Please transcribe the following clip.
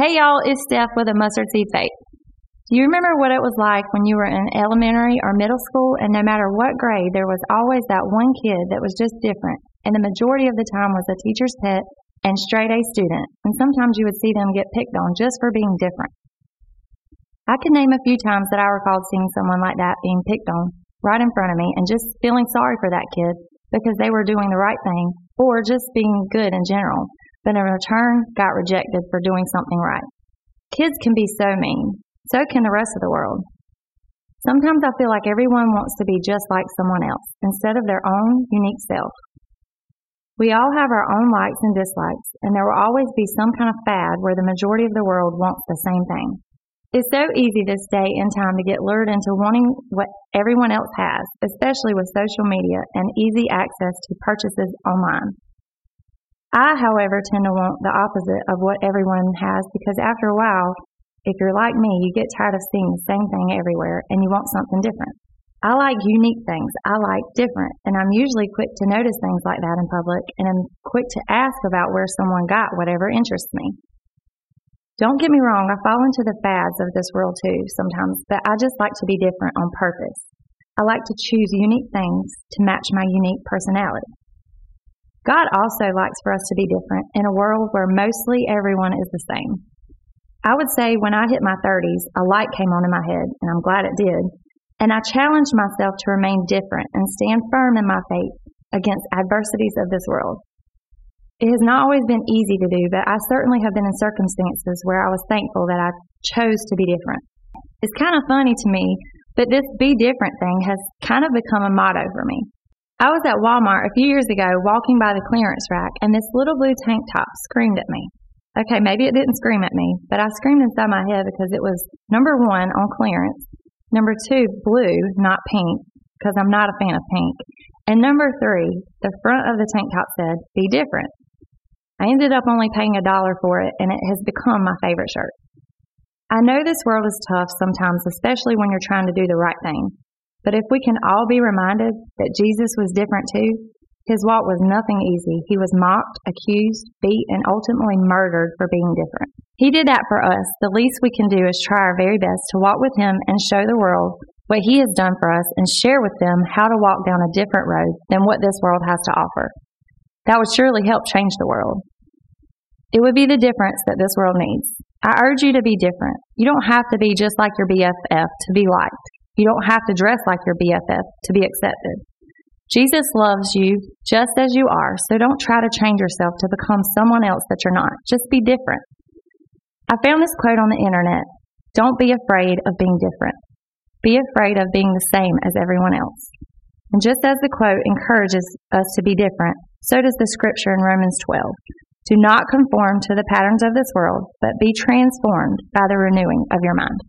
Hey y'all, it's Steph with a mustard seed faith. Do you remember what it was like when you were in elementary or middle school and no matter what grade, there was always that one kid that was just different and the majority of the time was a teacher's pet and straight A student and sometimes you would see them get picked on just for being different. I can name a few times that I recalled seeing someone like that being picked on right in front of me and just feeling sorry for that kid because they were doing the right thing or just being good in general, but in return got rejected for doing something right. Kids can be so mean, so can the rest of the world. Sometimes I feel like everyone wants to be just like someone else instead of their own unique self. We all have our own likes and dislikes, and there will always be some kind of fad where the majority of the world wants the same thing. It's so easy this day and time to get lured into wanting what everyone else has, especially with social media and easy access to purchases online. I, however, tend to want the opposite of what everyone has because after a while, if you're like me, you get tired of seeing the same thing everywhere and you want something different. I like unique things. I like different. And I'm usually quick to notice things like that in public and I'm quick to ask about where someone got whatever interests me. Don't get me wrong, I fall into the fads of this world too sometimes, but I just like to be different on purpose. I like to choose unique things to match my unique personality. God also likes for us to be different in a world where mostly everyone is the same. I would say when I hit my 30s, a light came on in my head, and I'm glad it did. And I challenged myself to remain different and stand firm in my faith against adversities of this world. It has not always been easy to do, but I certainly have been in circumstances where I was thankful that I chose to be different. It's kind of funny to me, but this be different thing has kind of become a motto for me. I was at Walmart a few years ago walking by the clearance rack, and this little blue tank top screamed at me. Okay, maybe it didn't scream at me, but I screamed inside my head because it was number one on clearance, number two, blue, not pink, because I'm not a fan of pink, and number three, the front of the tank top said, be different. I ended up only paying a dollar for it, and it has become my favorite shirt. I know this world is tough sometimes, especially when you're trying to do the right thing. But if we can all be reminded that Jesus was different too, his walk was nothing easy. He was mocked, accused, beat, and ultimately murdered for being different. He did that for us. The least we can do is try our very best to walk with him and show the world what he has done for us and share with them how to walk down a different road than what this world has to offer. That would surely help change the world. It would be the difference that this world needs. I urge you to be different. You don't have to be just like your BFF to be liked. You don't have to dress like your BFF to be accepted. Jesus loves you just as you are, so don't try to change yourself to become someone else that you're not. Just be different. I found this quote on the internet Don't be afraid of being different. Be afraid of being the same as everyone else. And just as the quote encourages us to be different, so does the scripture in Romans 12. Do not conform to the patterns of this world, but be transformed by the renewing of your mind.